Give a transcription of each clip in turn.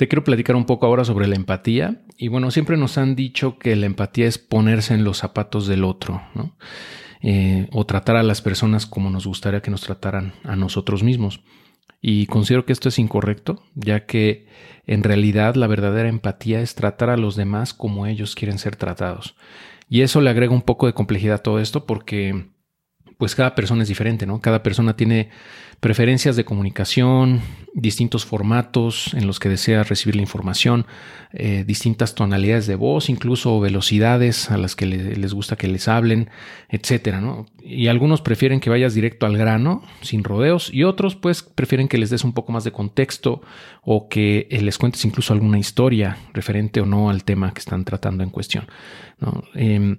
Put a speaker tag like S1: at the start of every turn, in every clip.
S1: Te quiero platicar un poco ahora sobre la empatía. Y bueno, siempre nos han dicho que la empatía es ponerse en los zapatos del otro, ¿no? Eh, o tratar a las personas como nos gustaría que nos trataran a nosotros mismos. Y considero que esto es incorrecto, ya que en realidad la verdadera empatía es tratar a los demás como ellos quieren ser tratados. Y eso le agrega un poco de complejidad a todo esto porque pues cada persona es diferente, ¿no? Cada persona tiene preferencias de comunicación, distintos formatos en los que desea recibir la información, eh, distintas tonalidades de voz, incluso velocidades a las que les gusta que les hablen, etcétera, ¿no? Y algunos prefieren que vayas directo al grano, sin rodeos, y otros, pues, prefieren que les des un poco más de contexto o que eh, les cuentes incluso alguna historia referente o no al tema que están tratando en cuestión. ¿no? Em,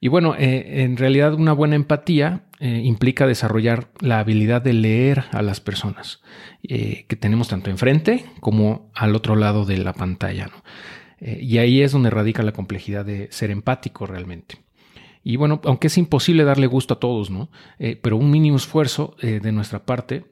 S1: y bueno, eh, en realidad una buena empatía eh, implica desarrollar la habilidad de leer a las personas eh, que tenemos tanto enfrente como al otro lado de la pantalla. y ahí es donde radica la complejidad de ser empático realmente. Y bueno, aunque es imposible darle gusto a todos, ¿no? pero un mínimo esfuerzo de nuestra parte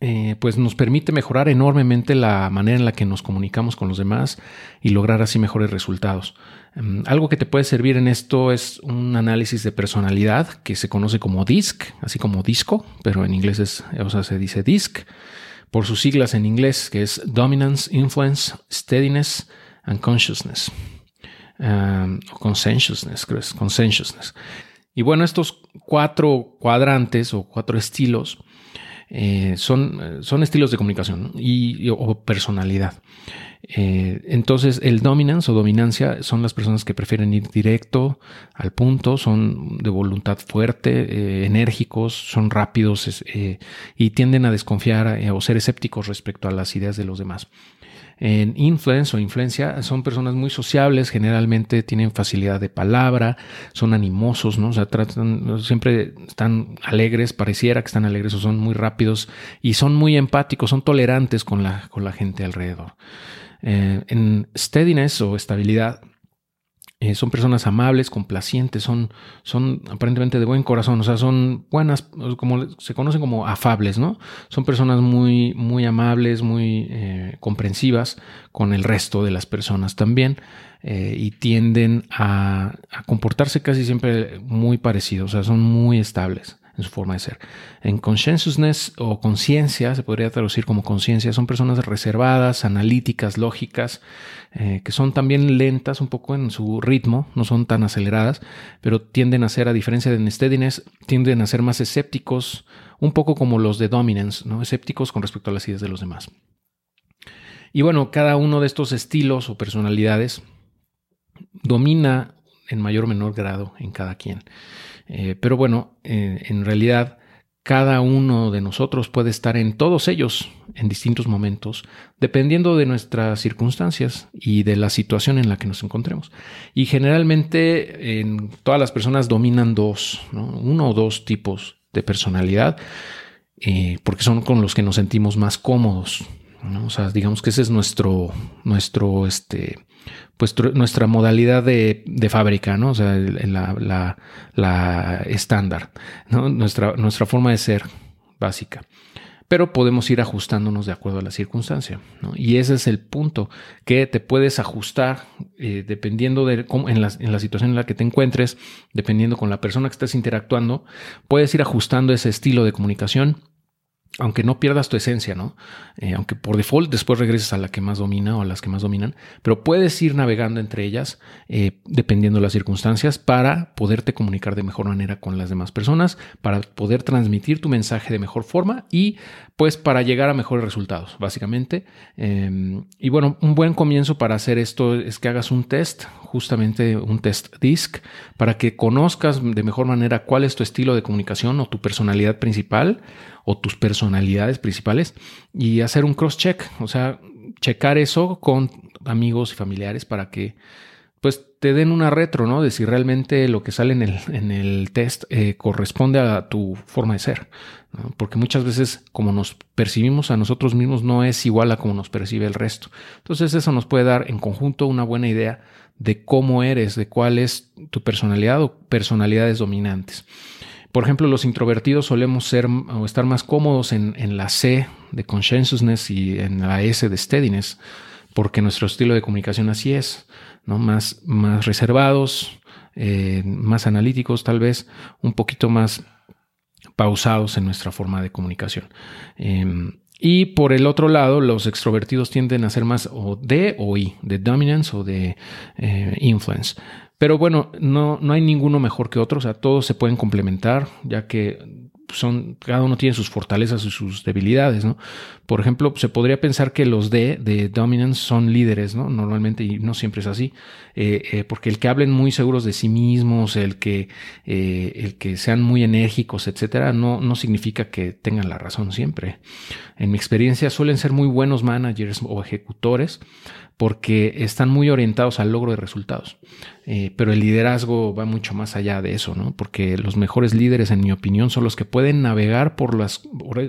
S1: eh, pues nos permite mejorar enormemente la manera en la que nos comunicamos con los demás y lograr así mejores resultados. Em, algo que te puede servir en esto es un análisis de personalidad que se conoce como DISC, así como disco, pero en inglés es, o sea, se dice DISC, por sus siglas en inglés, que es Dominance, Influence, Steadiness and Consciousness. Um, o conscientiousness, creo es. Y bueno, estos cuatro cuadrantes o cuatro estilos eh, son, son estilos de comunicación y, o personalidad. Eh, entonces, el dominance o dominancia son las personas que prefieren ir directo al punto, son de voluntad fuerte, eh, enérgicos, son rápidos y tienden a desconfiar o ser escépticos respecto a las ideas de los demás en influence o influencia son personas muy sociables, generalmente tienen facilidad de palabra, son animosos, ¿no? O sea, siempre están alegres, pareciera que están alegres o son muy rápidos y son muy empáticos, son tolerantes con la, con la gente alrededor. Eh, en steadiness o estabilidad eh, son personas amables, complacientes, son, son aparentemente de buen corazón, o sea, son buenas, como se conocen como afables, ¿no? Son personas muy, muy amables, muy eh, comprensivas con el resto de las personas también eh, y tienden a, a, comportarse casi siempre muy parecidos, o sea, son muy estables en su forma de ser. En conscientiousness o conciencia, se podría traducir como conciencia, son personas reservadas, analíticas, lógicas, eh, que son también lentas un poco en su ritmo, no son tan aceleradas, pero tienden a ser, a diferencia de steadiness, tienden a ser más escépticos, un poco como los de dominance, ¿no? escépticos con respecto a las ideas de los demás. Y bueno, cada uno de estos estilos o personalidades domina en mayor o menor grado en cada quien. Eh, pero bueno, eh, en realidad cada uno de nosotros puede estar en todos ellos en distintos momentos, dependiendo de nuestras circunstancias y de la situación en la que nos encontremos. Y generalmente en todas las personas dominan dos, uno o dos tipos de personalidad, eh, porque son con los que nos sentimos más cómodos. O sea, digamos que ese es nuestro, nuestro, este, pues nuestra modalidad de, fábrica, ¿no? O sea, la, la, estándar, ¿no? Nuestra, nuestra forma de ser básica. Pero podemos ir ajustándonos de acuerdo a la circunstancia. ¿no? Y ese es el punto, que te puedes ajustar eh, dependiendo de cómo, en la, en la situación en la que te encuentres, dependiendo con la persona que estés interactuando, puedes ir ajustando ese estilo de comunicación aunque no pierdas tu esencia, ¿no? Eh, aunque por default después regreses a la que más domina o a las que más dominan, pero puedes ir navegando entre ellas eh, dependiendo de las circunstancias para poderte comunicar de mejor manera con las demás personas, para poder transmitir tu mensaje de mejor forma y pues para llegar a mejores resultados, básicamente. Em, y bueno, un buen comienzo para hacer esto es que hagas un test, justamente un test DISC, para que conozcas de mejor manera cuál es tu estilo de comunicación o tu personalidad principal o tus personalidades principales y hacer un cross-check, o sea, checar eso con amigos y familiares para que pues te den una retro, ¿no? De si realmente lo que sale en el, en el test eh, corresponde a tu forma de ser. Porque muchas veces como nos percibimos a nosotros mismos no es igual a como nos percibe el resto. Entonces eso nos puede dar en conjunto una buena idea de cómo eres, de cuál es tu personalidad o personalidades dominantes. Por ejemplo, los introvertidos solemos ser o estar más cómodos en, la C de conscientiousness y en la S de steadiness. Porque nuestro estilo de comunicación así es, ¿no? Más, más reservados, eh, más analíticos tal vez, un poquito más pausados en nuestra forma de comunicación. Em, y por el otro lado, los extrovertidos tienden a ser más o de o de dominance o de eh, influence. Pero bueno, no, no hay ninguno mejor que otro, o sea, todos se pueden complementar, ya que son, cada uno tiene sus fortalezas y sus debilidades, ¿no? Por ejemplo, se podría pensar que los D de Dominance son líderes, ¿no? Normalmente, y no siempre es así, eh, eh, porque el que hablen muy seguros de sí mismos, el que, eh, el que sean muy enérgicos, etcétera, no, no significa que tengan la razón siempre. En mi experiencia suelen ser muy buenos managers o ejecutores, porque están muy orientados al logro de resultados. Eh, pero el liderazgo va mucho más allá de eso, ¿no? Porque los mejores líderes, en mi opinión, son los que pueden navegar por, las,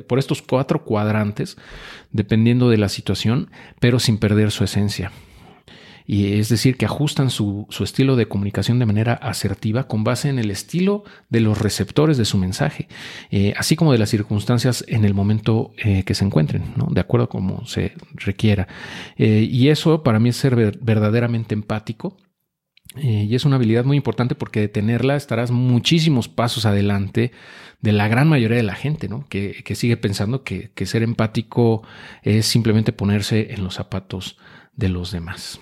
S1: por estos cuatro cuadrantes, dependiendo de la situación, pero sin perder su esencia y es decir, que ajustan su, estilo de comunicación de manera asertiva con base en el estilo de los receptores de su mensaje, eh, así como de las circunstancias en el momento eh, que se encuentren, ¿no? de acuerdo a como se requiera. Eh, y eso para mí es ser verdaderamente empático. y es una habilidad muy importante porque de tenerla estarás muchísimos pasos adelante de la gran mayoría de la gente, ¿no? Que, sigue pensando que ser empático es simplemente ponerse en los zapatos de los demás.